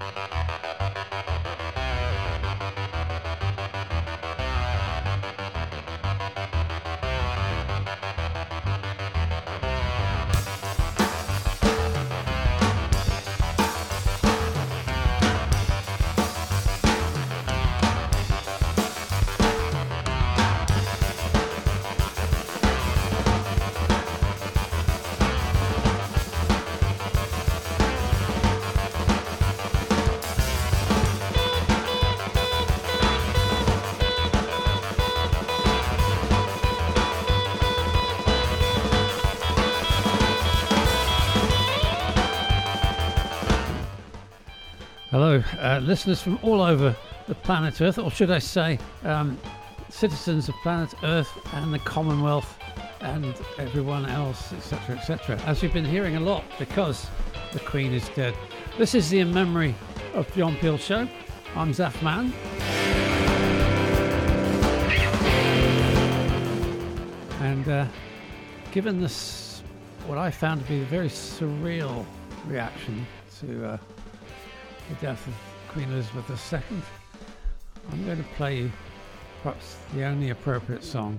Hello, uh, listeners from all over the planet Earth, or should I say, um, citizens of planet Earth and the Commonwealth and everyone else, etc., etc. As you've been hearing a lot, because the Queen is dead. This is the In Memory of John Peel Show. I'm Zaf Mann. And uh, given this, what I found to be a very surreal reaction to uh, the death of Queen Elizabeth II, I'm going to play you perhaps the only appropriate song.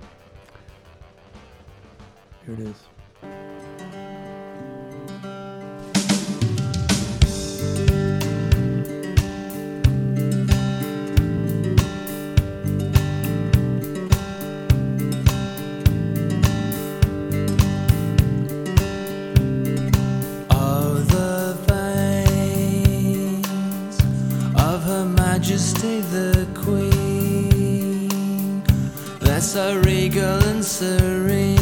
Here it is. Majesty the Queen, they're so regal and serene.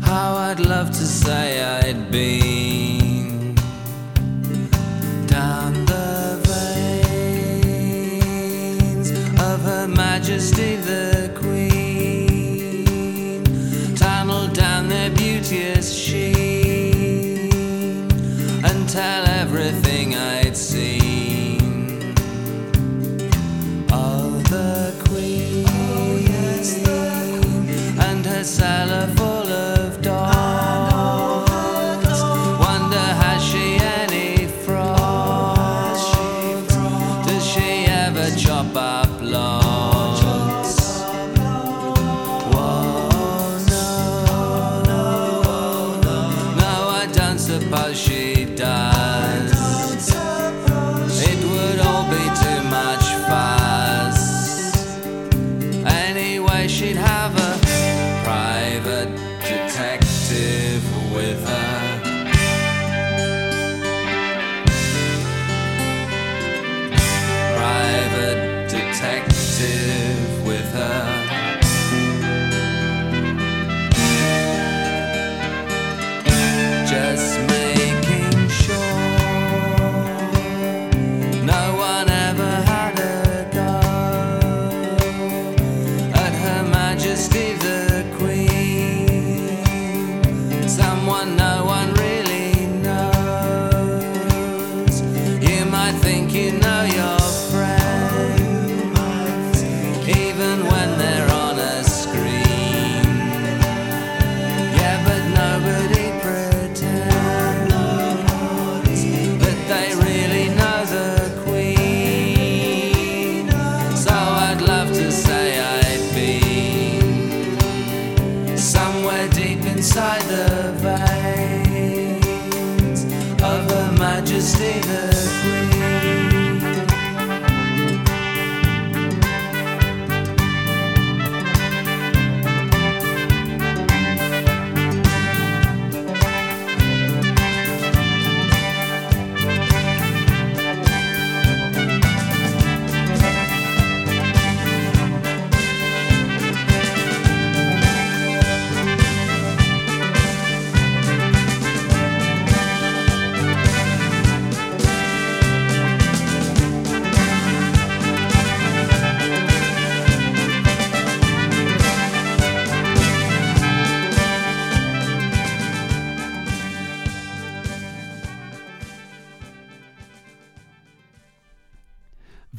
How I'd love to say I'd been down the veins of Her Majesty the Queen, tunneled down their beauteous sheen and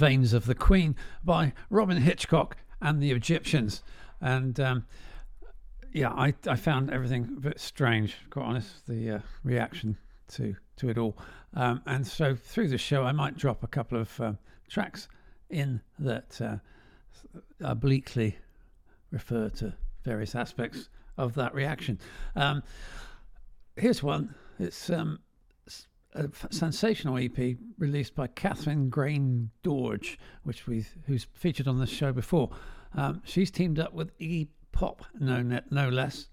Veins of the Queen by Robyn Hitchcock and the Egyptians. And um, yeah, I, I found everything a bit strange, quite honest, the uh, reaction to to it all. Um, and so through the show, I might drop a couple of uh, tracks in that uh, obliquely refer to various aspects of that reaction. Um, here's one. It's um, a sensational EP released by Catherine Grain Dorge, which we who's featured on this show before. Um, she's teamed up with E Pop, no no less,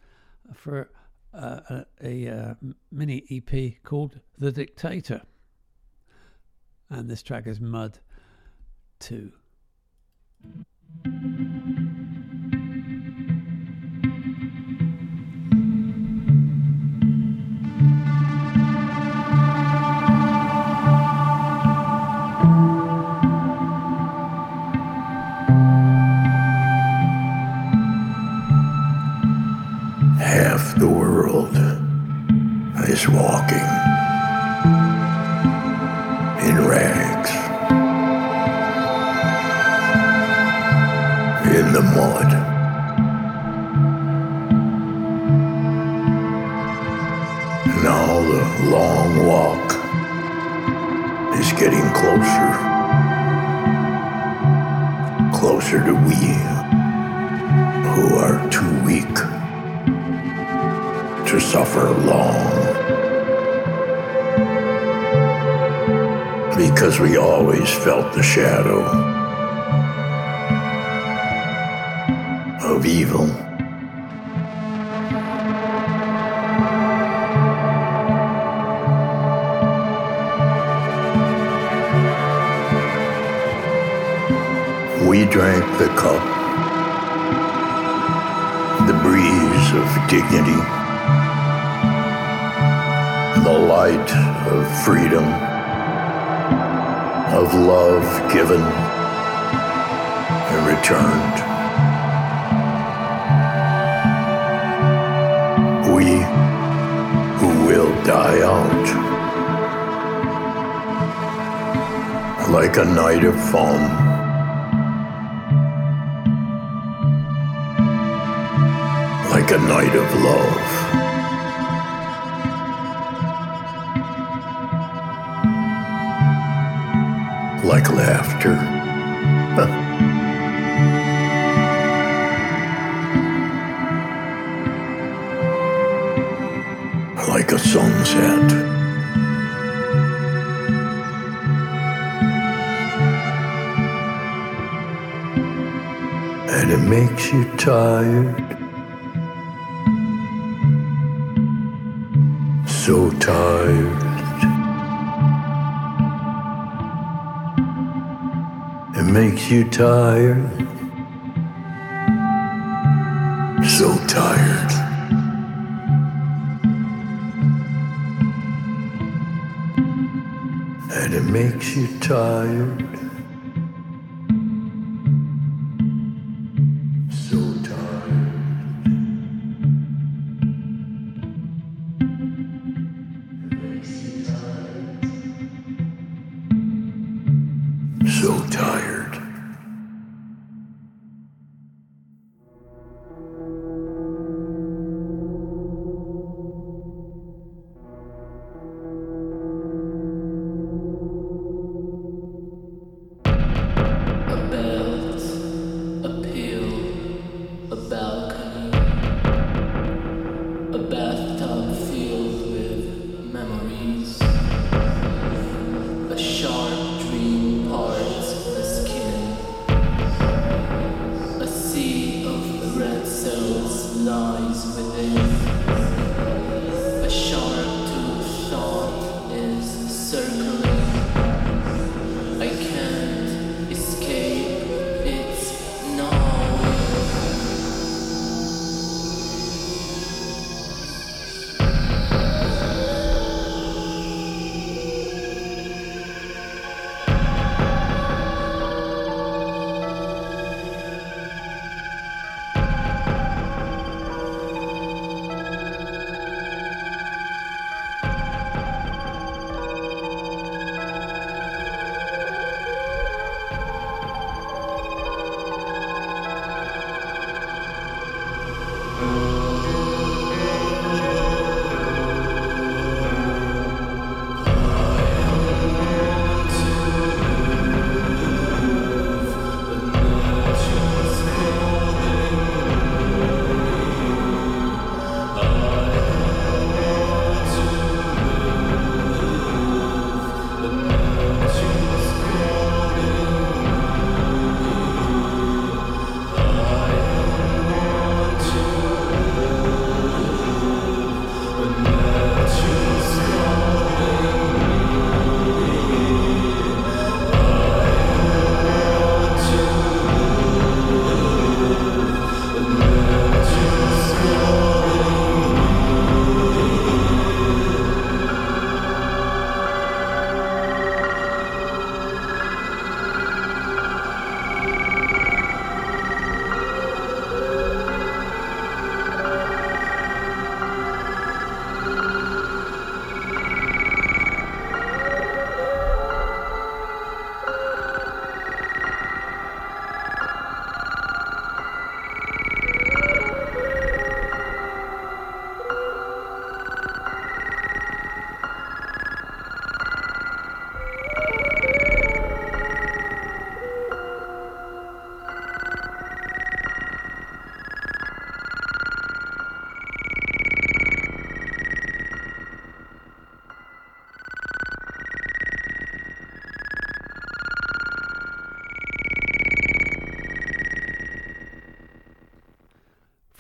for uh, a, a mini EP called The Dictator. And this track is Mud 2. Is walking in rags, in the mud. Now the long walk is getting closer, closer to we who are too weak to suffer long. Because we always felt the shadow of evil. We drank the cup, the breeze of dignity, the light of freedom of love given and returned. We who will die out like a night of foam. Like a night of love. Like laughter. like a sunset. And it makes you tired. So tired. Makes you tired. So tired. And it makes you tired.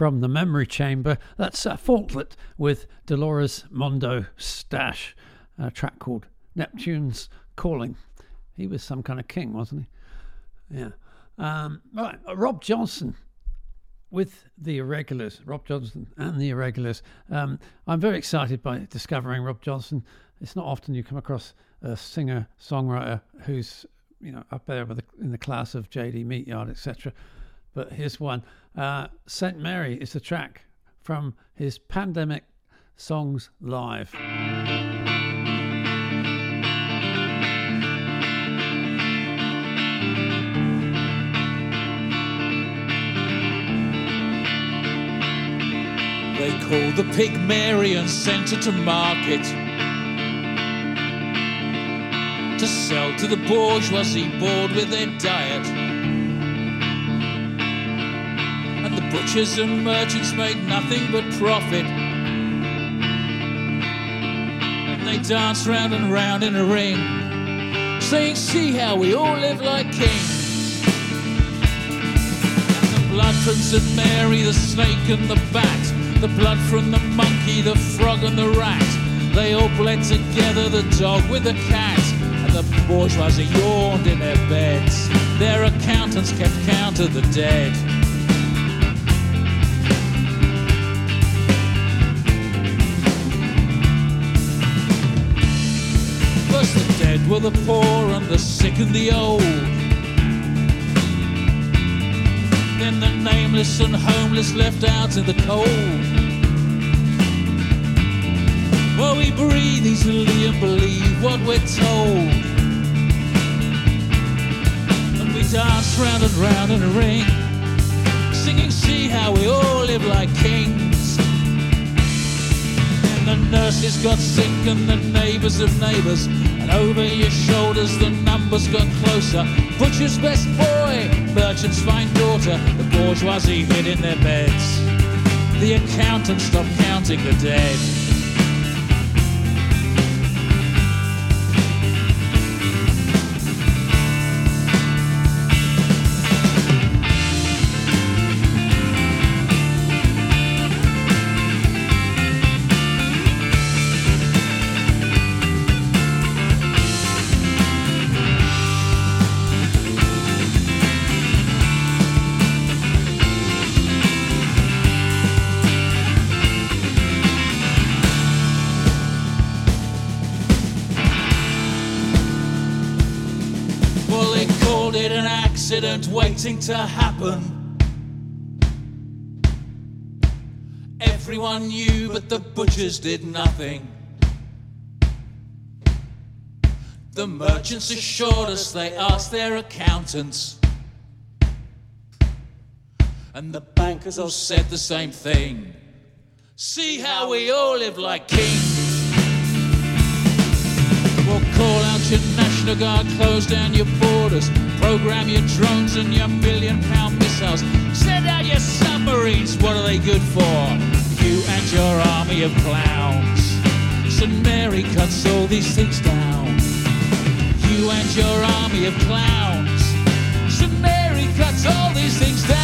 From the Memory Chamber. That's uh, Faultlet with Dolores Mondo Stash, a track called Neptune's Calling. He was some kind of king, wasn't he? Yeah. Um, right, uh, Rob Johnson with the Irregulars, Rob Johnson and the Irregulars. Um, I'm very excited by discovering Rob Johnson. It's not often you come across a singer songwriter who's you know up there with the, in the class of J.D. Meatyard, etc. But here's one. Uh, Saint Mary is the track from his Pandemic Songs Live. They called the pig Mary and sent her to market to sell to the bourgeoisie bored with their diet. Butchers and merchants made nothing but profit. And they danced round and round in a ring, saying, See how we all live like kings. And the blood from St. Mary, the snake and the bat the blood from the monkey, the frog, and the rat. They all bled together, the dog with the cat. And the bourgeoisie yawned in their beds. Their accountants kept count of the dead. Were the poor and the sick and the old. Then the nameless and homeless left out in the cold. Well, we breathe easily and believe what we're told. And we dance round and round in a ring, singing, see how we all live like kings. And the nurses got sick and the neighbors of neighbors. And over your shoulders the numbers got closer. Butcher's best boy, merchant's fine daughter. The bourgeoisie hid in their beds. The accountant stopped counting the dead. Waiting to happen. Everyone knew, but the butchers did nothing. The merchants assured us they asked their accountants. And the bankers all said the same thing. See how we all live like kings. Well, call out your National Guard, close down your borders, program your drones and your billion pound missiles. Send out your submarines, what are they good for? You and your army of clowns. St. Mary cuts all these things down. You and your army of clowns. St. Mary cuts all these things down.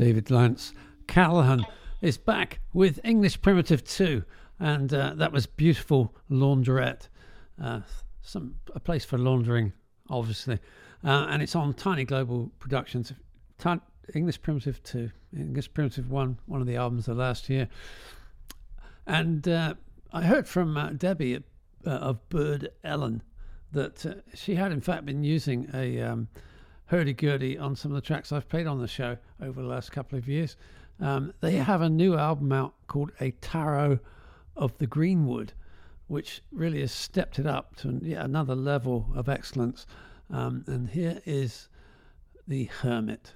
David Lance Callahan is back with English Primitive 2, and uh, that was beautiful laundrette, uh, some a place for laundering, obviously, uh, and it's on Tiny Global Productions. Ti- English Primitive 2, English Primitive 1, one of the albums of last year, and uh, I heard from uh, Debbie at, uh, of Bird Ellen that she had in fact been using a um, hurdy-gurdy on some of the tracks I've played on the show over the last couple of years. Um, they have a new album out called A Tarot of the Greenwood, which really has stepped it up to yet another level of excellence. Um, and here is The Hermit.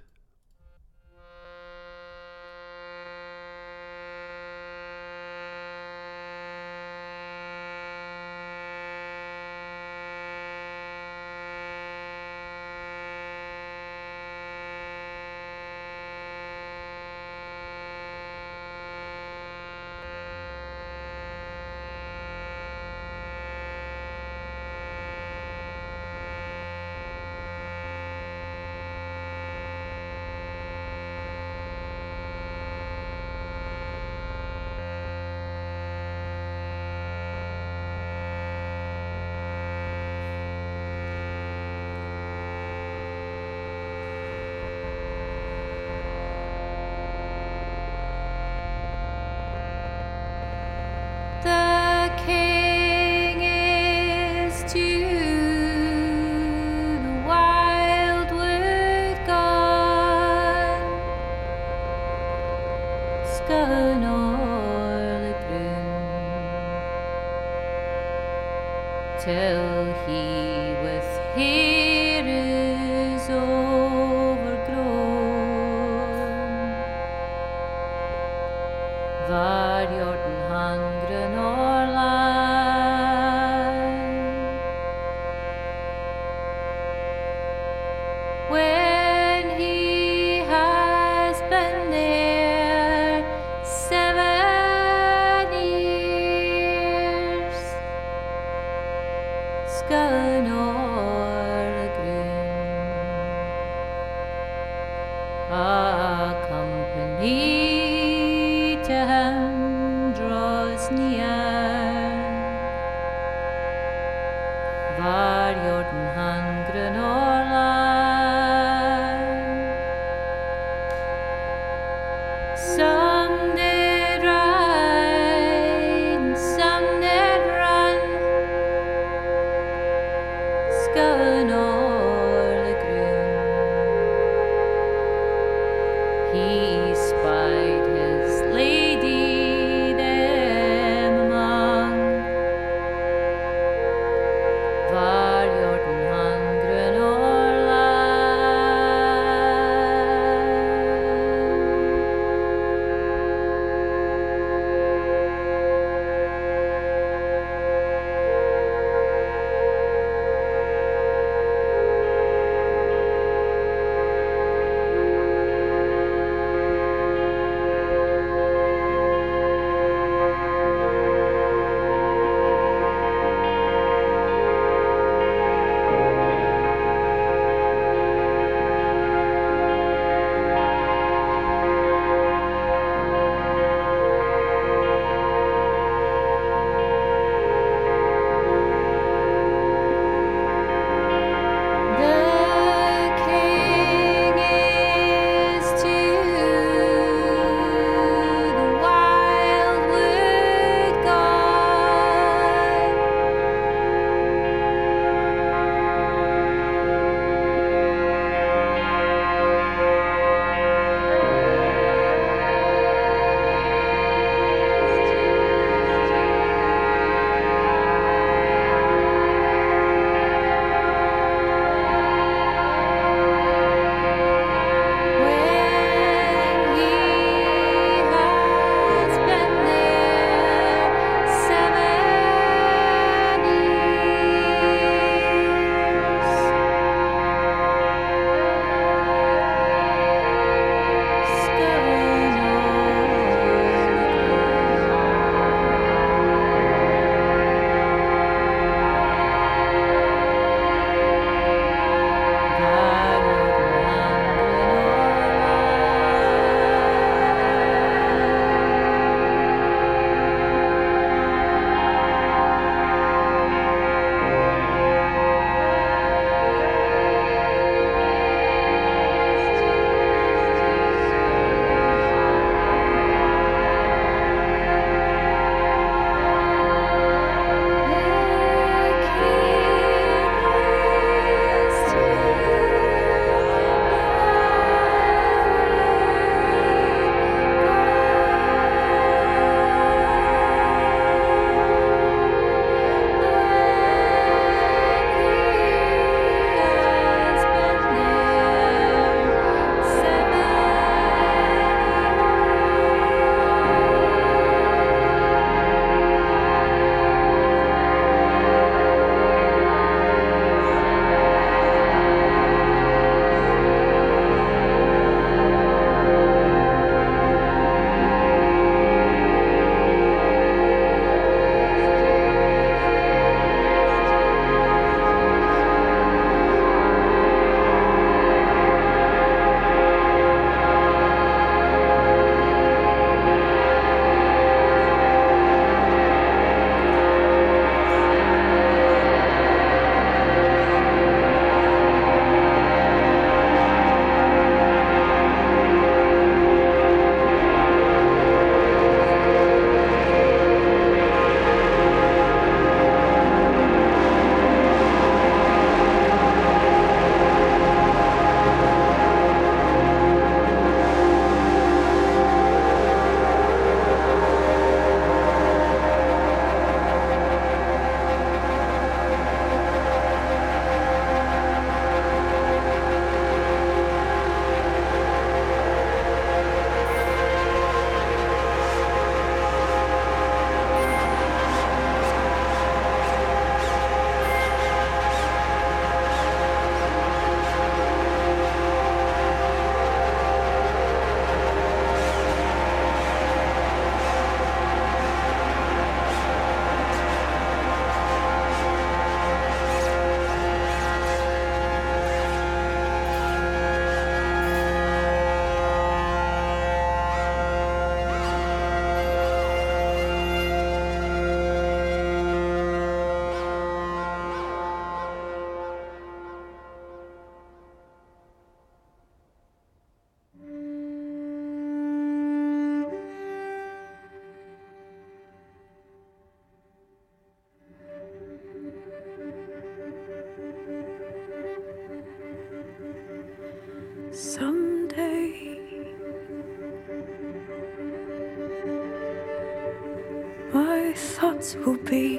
will be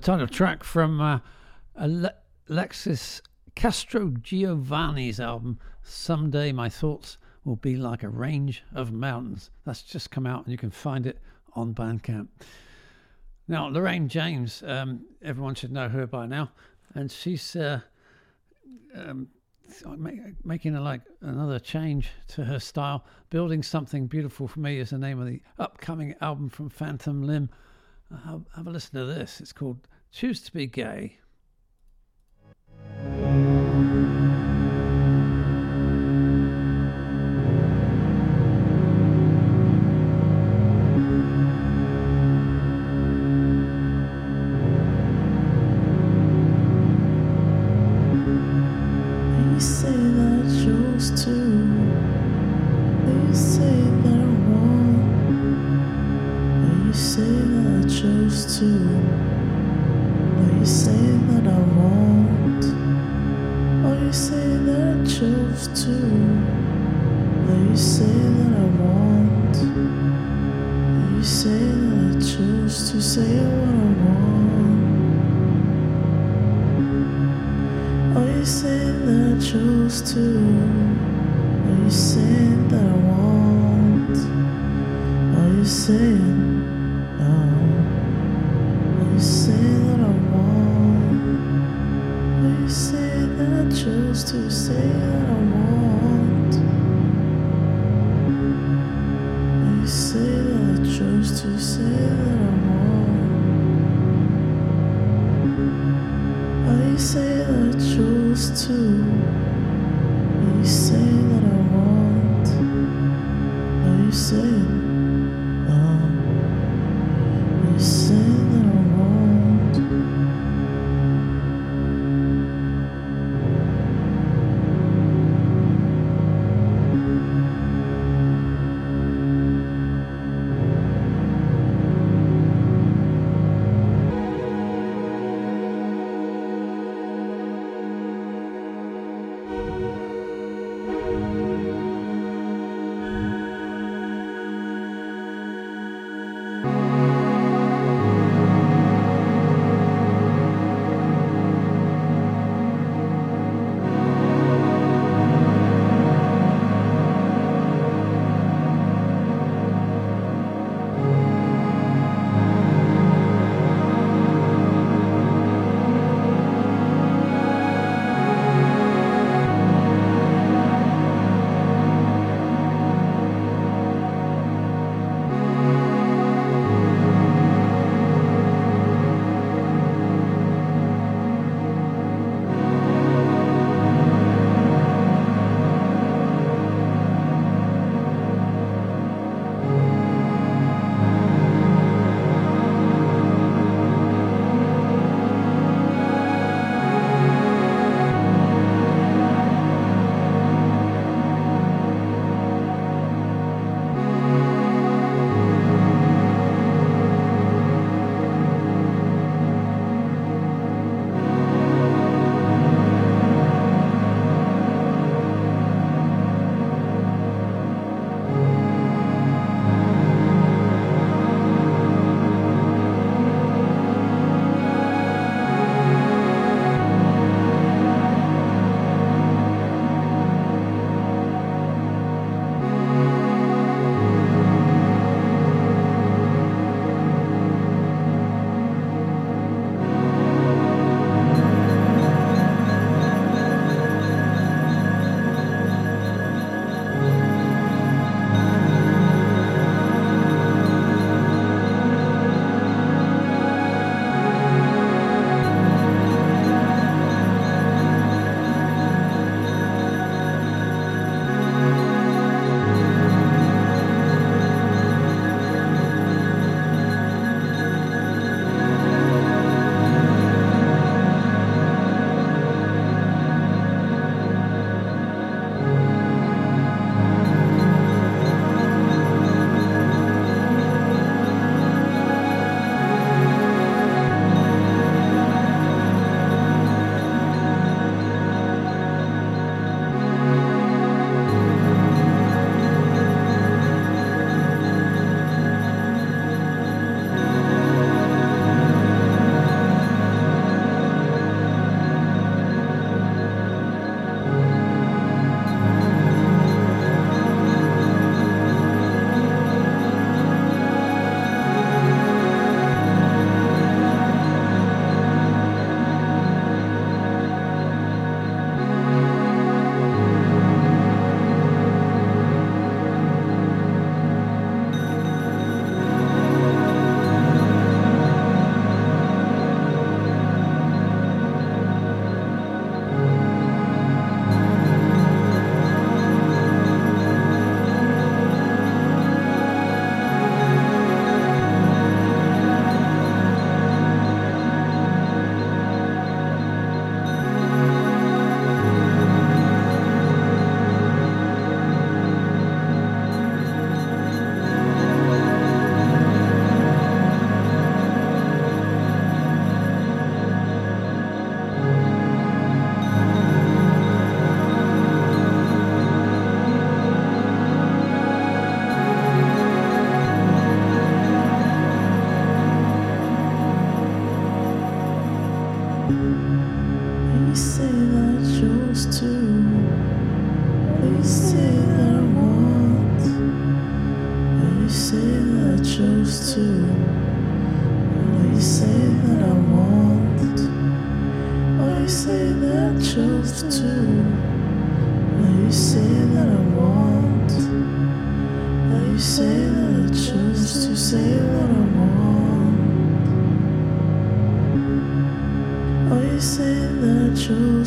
title track from uh, Alexis Castro Giovanni's album, Someday My Thoughts Will Be Like a Range of Mountains. That's just come out and you can find it on Bandcamp. Now, Lorraine James, um, everyone should know her by now, and she's uh, um, making a, like another change to her style. Building Something Beautiful for Me is the name of the upcoming album from Phantom Limb. Uh, have, have a listen to this. It's called Choose to Be Gay. say I chose to.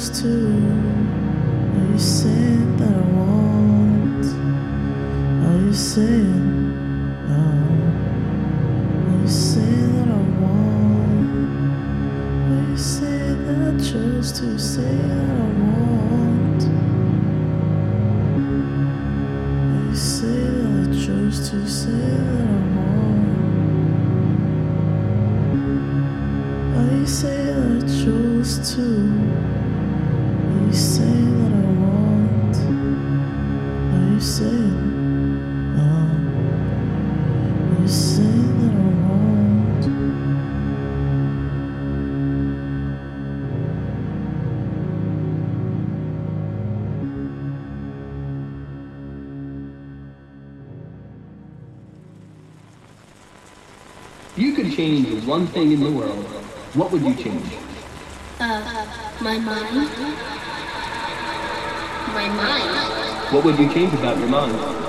used to change one thing in the world, what would you change? Uh, my mind. My mind. What would you change about your mind?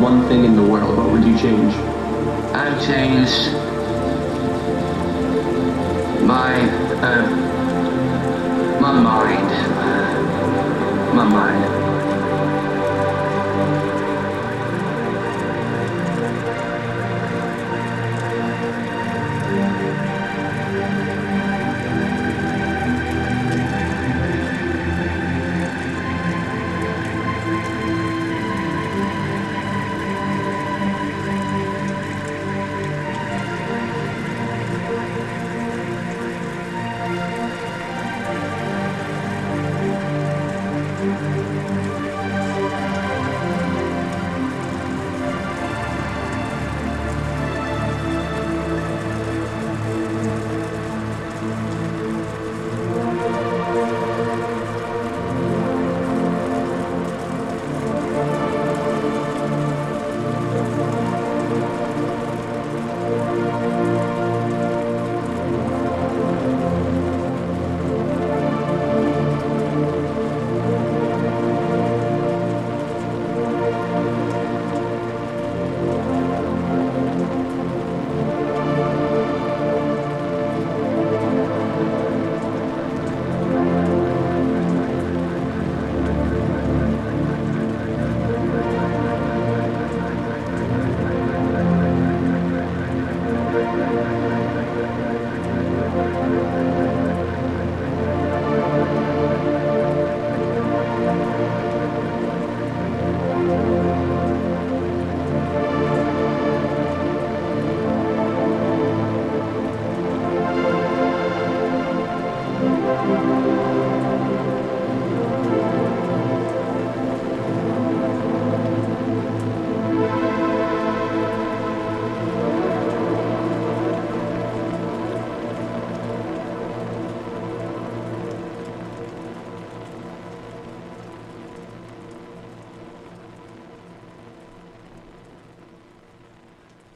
one thing in the world, what would you change? I'd change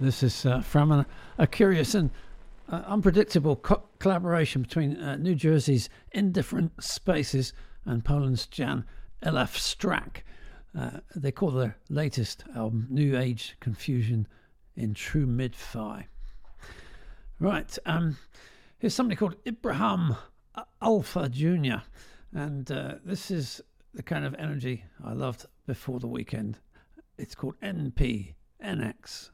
This is uh, from a, a curious and uh, unpredictable co- collaboration between uh, New Jersey's Indifferent Spaces and Poland's Jan Elaf Strak. Uh, they call their latest album New Age Confusion in True Mid Fi. Right, um, here's somebody called Ibrahim Alpha Jr., and uh, this is the kind of energy I loved before the weekend. It's called NPNX. The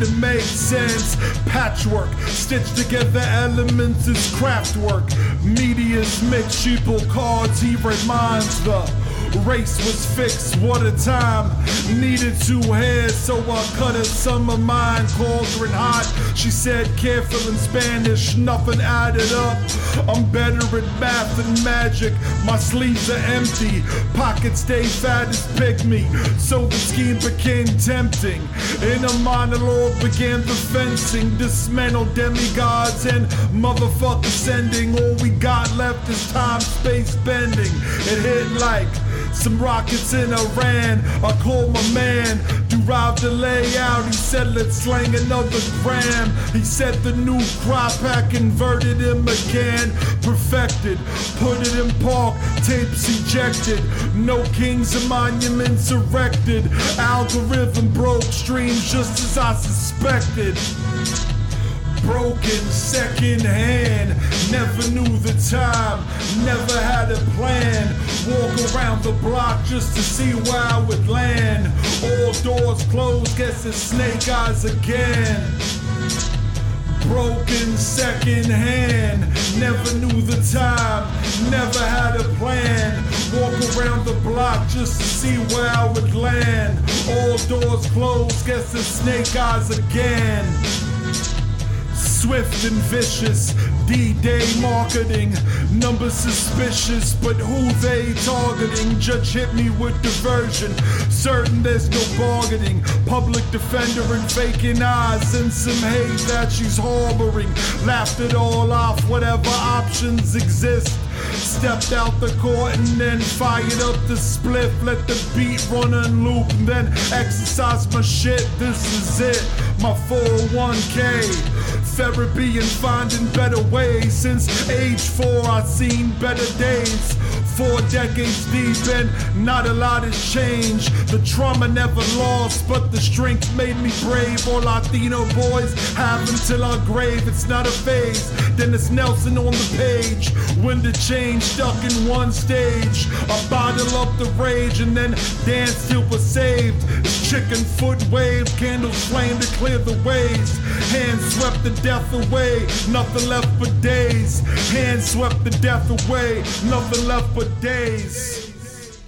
to make sense. Patchwork, stitched together elements is craftwork. Media's mixed sheeple cards, he reminds the race was fixed. What a time! Needed two heads, so I cut a summer mine cauldron hot. She said, careful in Spanish, nothing added up. I'm better at math than magic. My sleeves are empty, pockets stay fat as pygmy. So the scheme became tempting. In a monologue began the fencing, dismantle demigods and motherfuckers sending. All we got left is time, space bending. It hit like some rockets in Iran. I called my man, derived the layout. He said, let's slang another gram. He said the new crop pack converted him again. Perfected, put it in park. Tapes ejected. No kings or monuments erected. Algorithm broke streams just as I suspected broken second hand. Never knew the time, never had a plan. Walk around the block just to see where I would land. All doors closed, guess it's snake eyes again. Broken second hand, never knew the time, never had a plan. Walk around the block just to see where I would land. All doors closed, guess it's snake eyes again. Swift and vicious, D-Day marketing. Numbers suspicious, but who they targeting? Judge hit me with diversion. Certain there's no bargaining. Public defender and faking eyes and some hate that she's harboring. Laughed it all off, whatever options exist. Stepped out the court and then fired up the spliff. Let the beat run and loop and then exercise my shit. This is it, my 401k therapy and finding better ways. Since age four, I've seen better days. Four decades deep and not a lot has changed. The trauma never lost, but the strength made me brave. All Latino boys have until our grave. It's not a phase. Then it's Nelson on the page. When the change stuck in one stage. I bottle up the rage and then dance till we're saved. It's chicken foot wave, candles flame to clear the ways. Hands swept the death away, nothing left but days. Hands swept the death away, nothing left but days.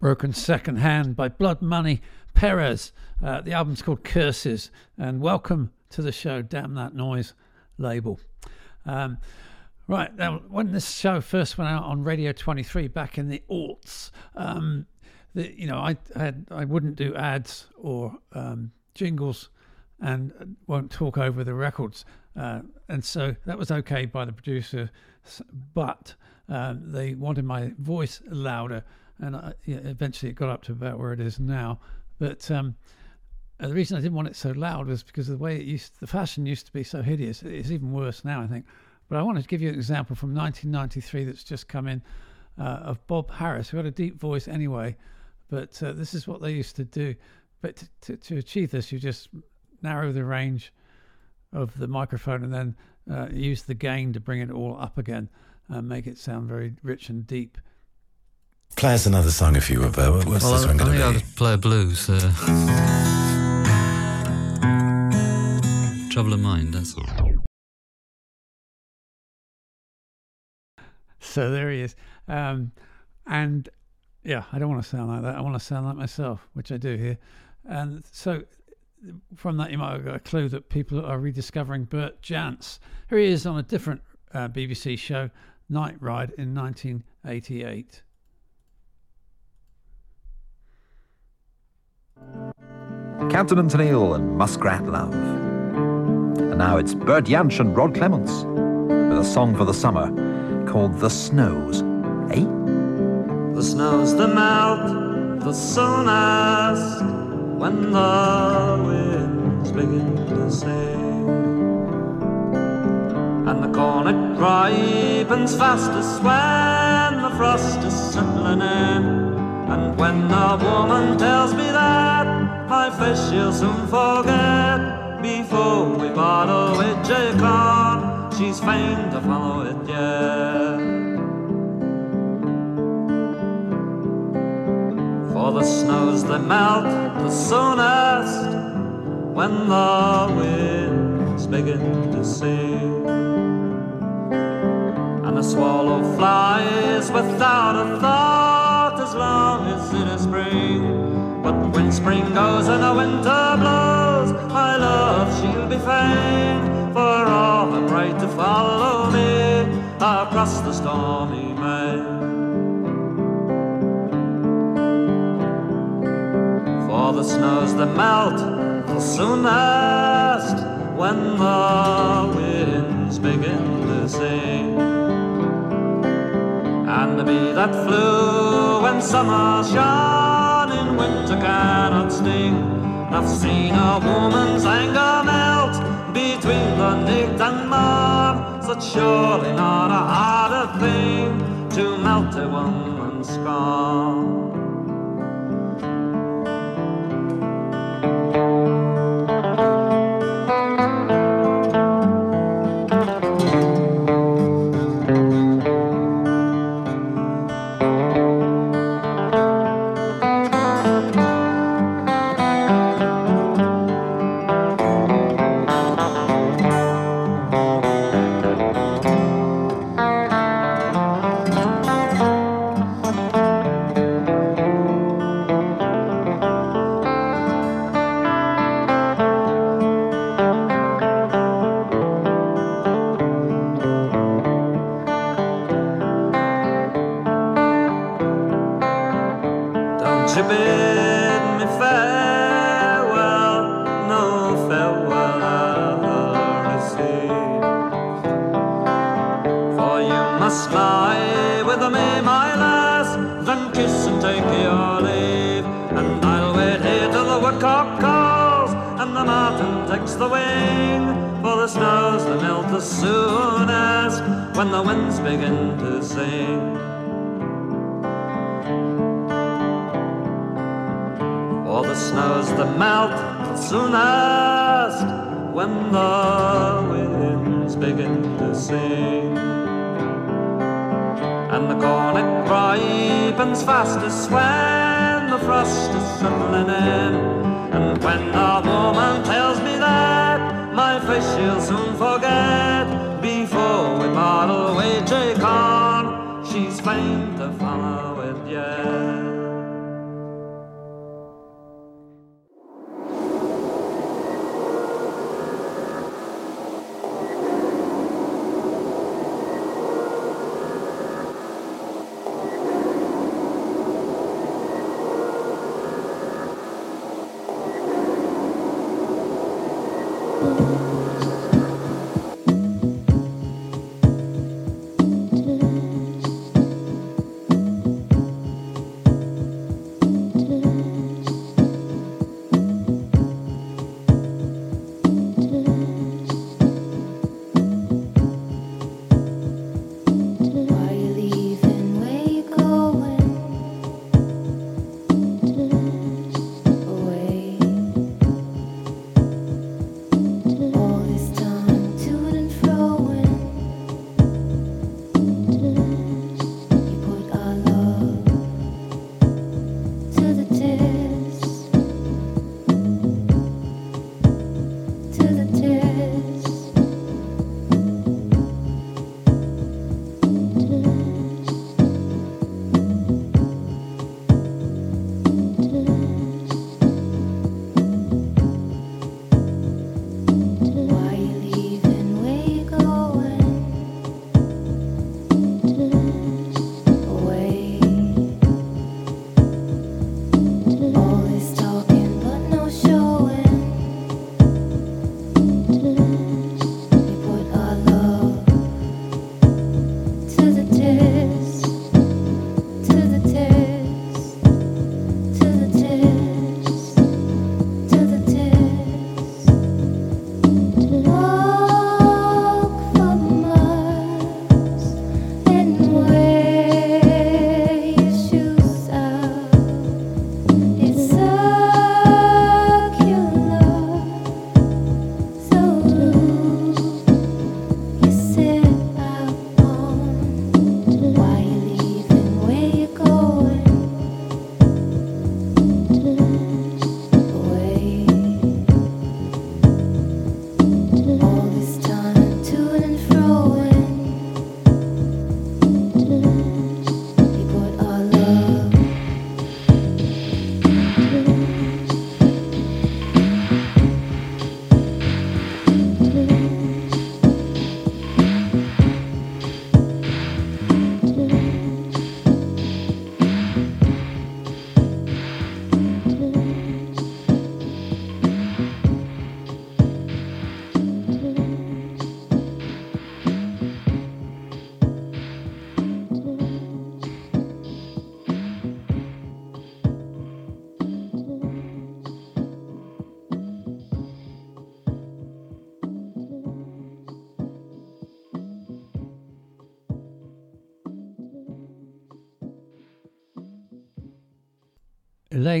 Broken Second Hand by Blood Money Perez. Uh, the album's called Curses. And welcome to the show, Damn That Noise label. Um, right, now, when this show first went out on Radio 23 back in the aughts, um, the, you know, I had I wouldn't do ads or um, jingles and won't talk over the records. Uh, and so that was okay by the producer, but um, they wanted my voice louder, and I, yeah, eventually it got up to about where it is now. But um, uh, the reason I didn't want it so loud was because of the way it used, the fashion used to be so hideous. It's even worse now, I think. But I wanted to give you an example from 1993 that's just come in uh, of Bob Harris, who had a deep voice anyway. But uh, this is what they used to do. But to, to, to achieve this, you just narrow the range of the microphone and then uh, use the gain to bring it all up again and make it sound very rich and deep. Play us another song if you were there. What's well, this I, one I going think to I'll just play a blues. Uh, trouble of mind, that's all. So there he is. Um, and yeah, I don't want to sound like that. I want to sound like myself, which I do here. And so from that, you might have got a clue that people are rediscovering Bert Jansch. Here he is on a different uh, BBC show, Night Ride, in 1988. Captain and Tennille and Muskrat Love. And now it's Bert Jansch and Rod Clements with a song for the summer called The Snows. Eh? The snows that melt the soonest when the winds begin to sing. And the corn it ripens fastest when the frost is settling in. And when the woman tells me that my fish she'll soon forget before we bottle with J. she's fain to follow it yet. For the snows they melt the soonest when the winds begin to sing. And the swallow flies without a thought as long as it is spring. But when spring goes and the winter blows, my love she'll be fain. For all I'm right to follow me across the stormy main. For the snows that melt will soonest when the winds begin to sing. And the bee that flew when summer shone in winter cannot sting. I've seen a woman's anger melt between the night and morn. Such surely not a harder thing to melt a woman's strong.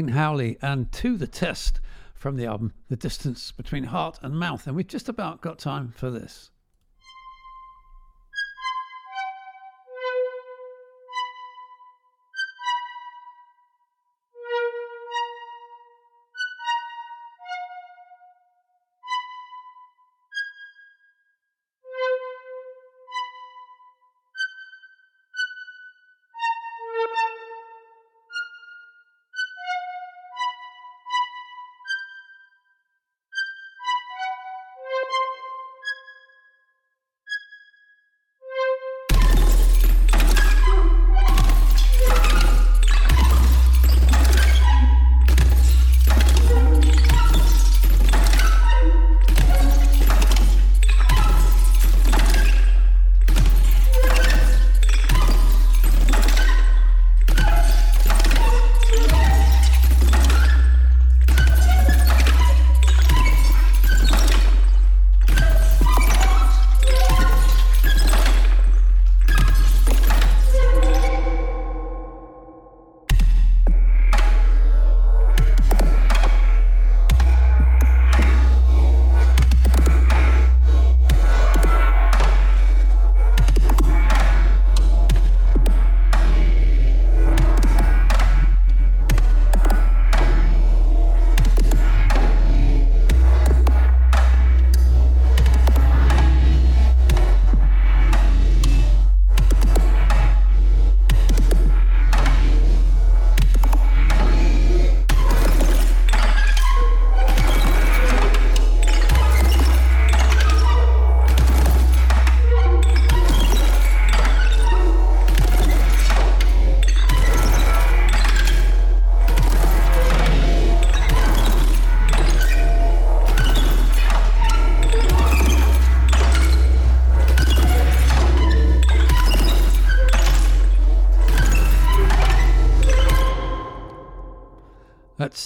Elaine Howley and To the Test from the album The Distance Between Heart and Mouth. And we've just about got time for this.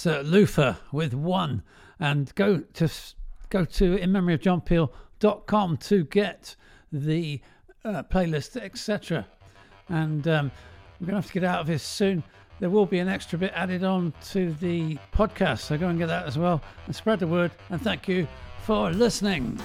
Uh, Luther with one. And go to go to in memory of John Peel.com to get the uh, playlist, etc. And um, we're going to have to get out of this soon. There will be an extra bit added on to the podcast, so go and get that as well and spread the word. And thank you for listening.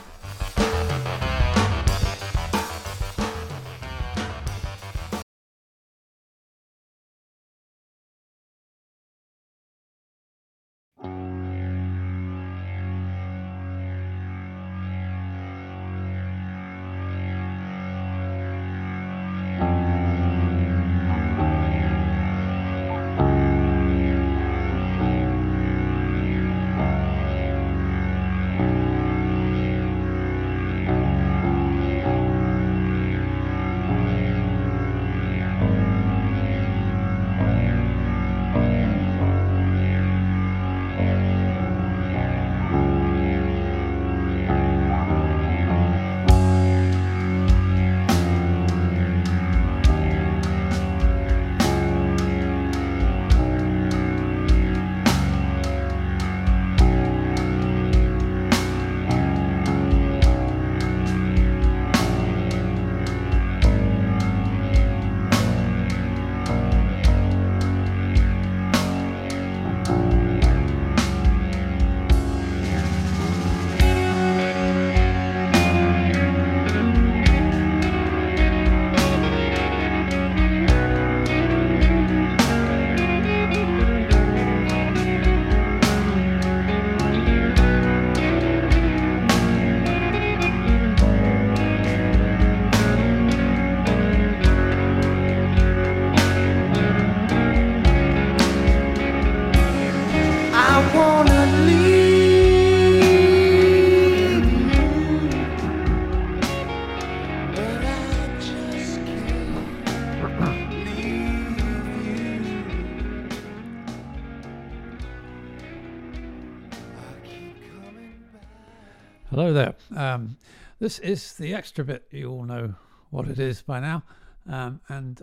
Um, this is the extra bit. You all know what it is by now. Um, and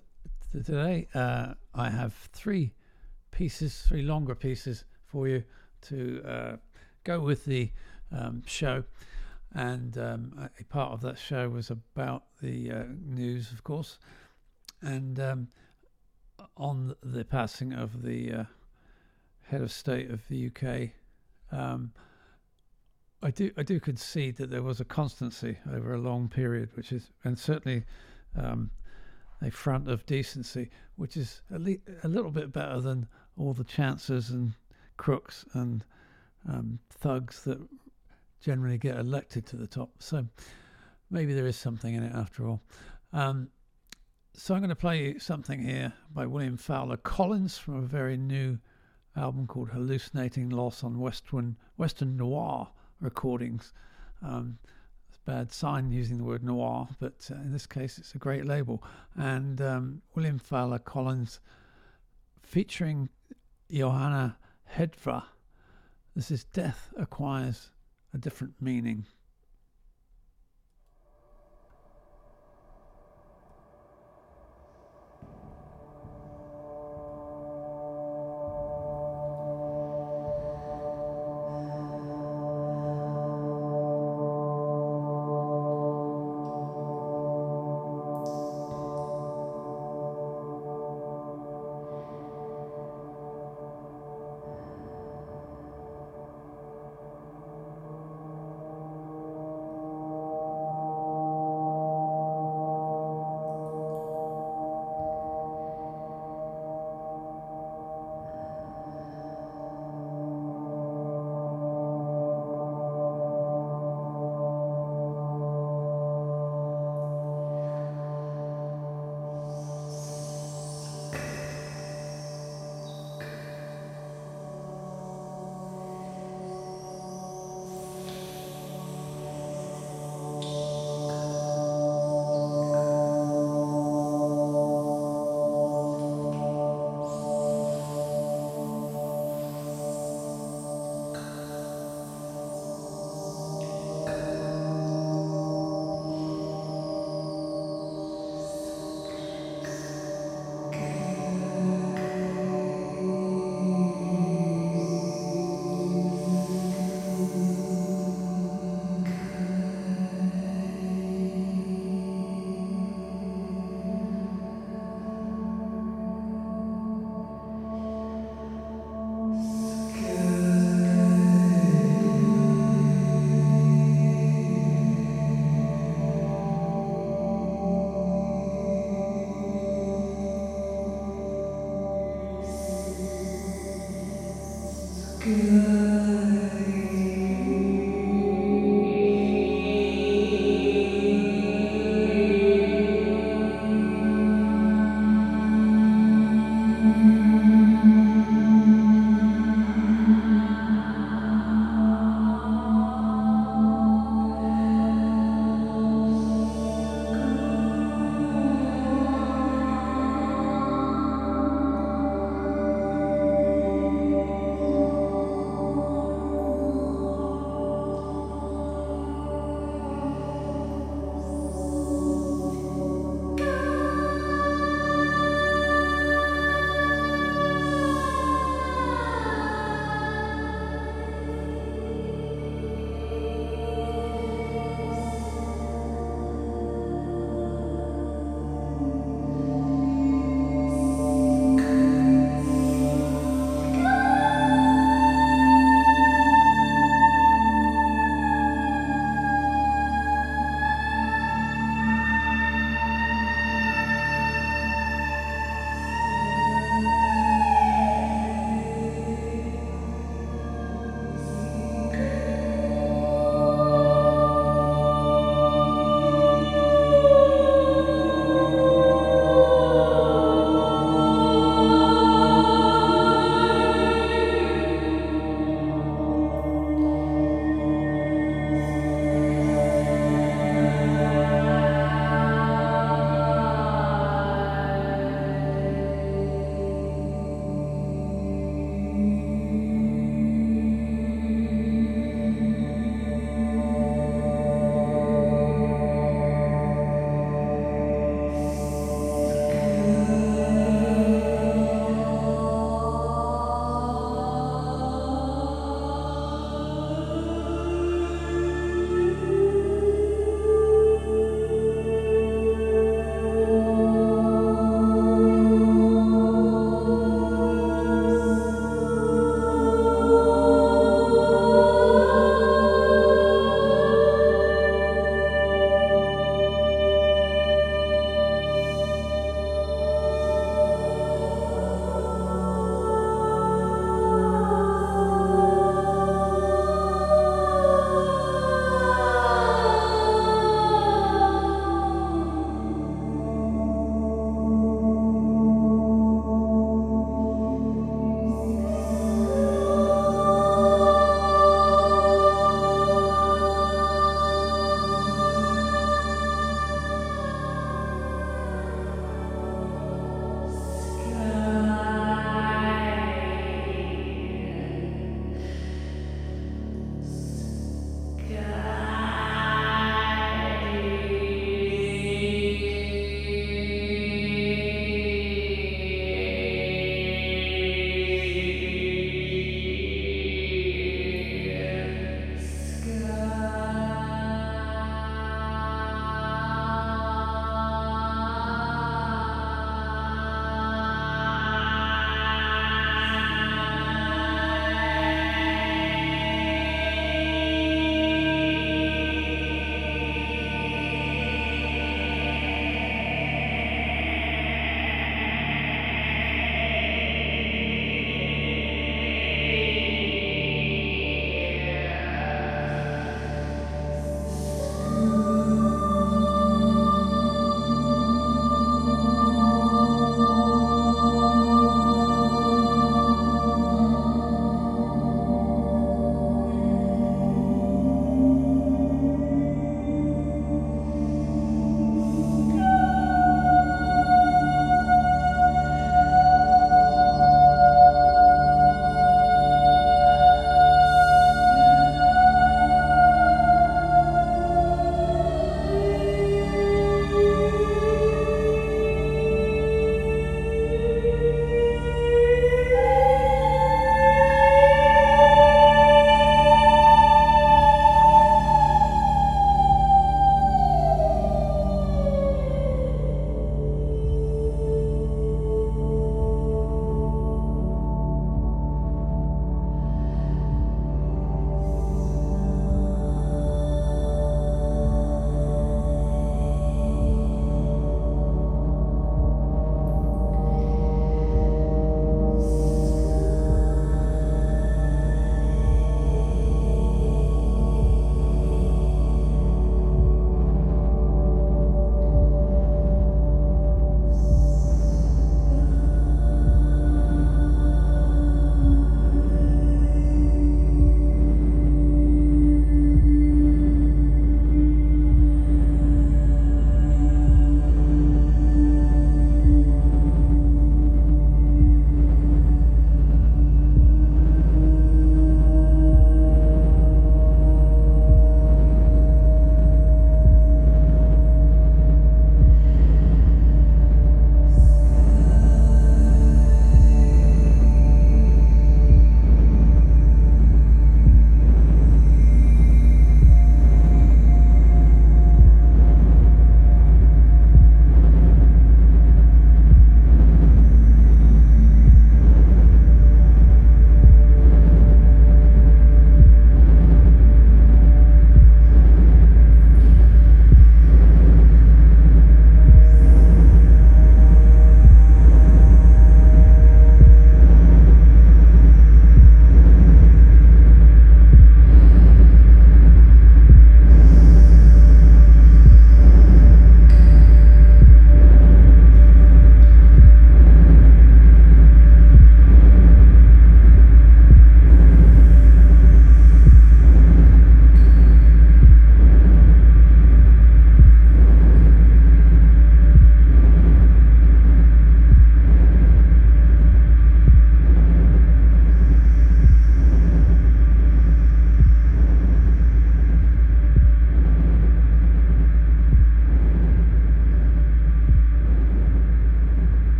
today uh, I have three pieces, three longer pieces for you to uh, go with the um, show. And um, a- a part of that show was about the uh, news, of course, and um, on the passing of the uh, head of state of the UK, um, I do I do concede that there was a constancy over a long period, which is and certainly um, a front of decency, which is a, le- a little bit better than all the chances and crooks and um, thugs that generally get elected to the top. So maybe there is something in it after all. Um, so I'm going to play you something here by William Fowler Collins from a very new album called Hallucinating Loss on Western Western Noir recordings. Um, it's a bad sign using the word noir, but uh, in this case, it's a great label. And um, William Fowler Collins featuring Johanna Hedva. This is Death Acquires a Different Meaning.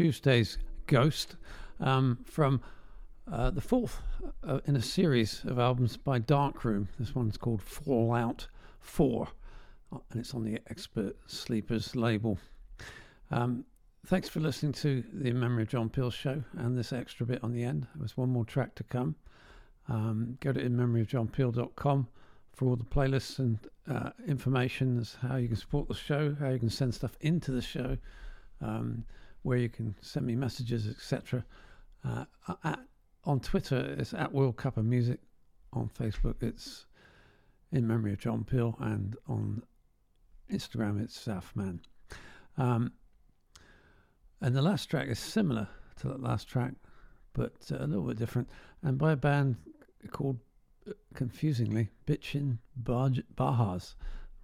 Tuesday's Ghost um, from uh, the fourth uh, in a series of albums by Darkroom. This one's called Fallout 4, uh, and it's on the Expert Sleepers label. Um, thanks for listening to the Memory of John Peel show and this extra bit on the end. There's one more track to come. Um, go to inmemoryofjohnpeel.com for all the playlists and uh, information how you can support the show, how you can send stuff into the show, um, where you can send me messages, etc. Uh, on Twitter, it's at World Cup of Music. On Facebook, it's in memory of John Peel, and on Instagram, it's Southman. Um, and the last track is similar to that last track, but uh, a little bit different, and by a band called, uh, confusingly, Bitchin' Baj- Bajas.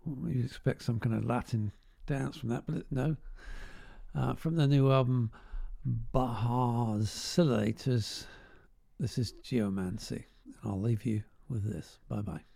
You'd expect some kind of Latin dance from that, but no. Uh, from the new album Bajas' Bajascillators, this is Geomancy. I'll leave you with this. Bye bye.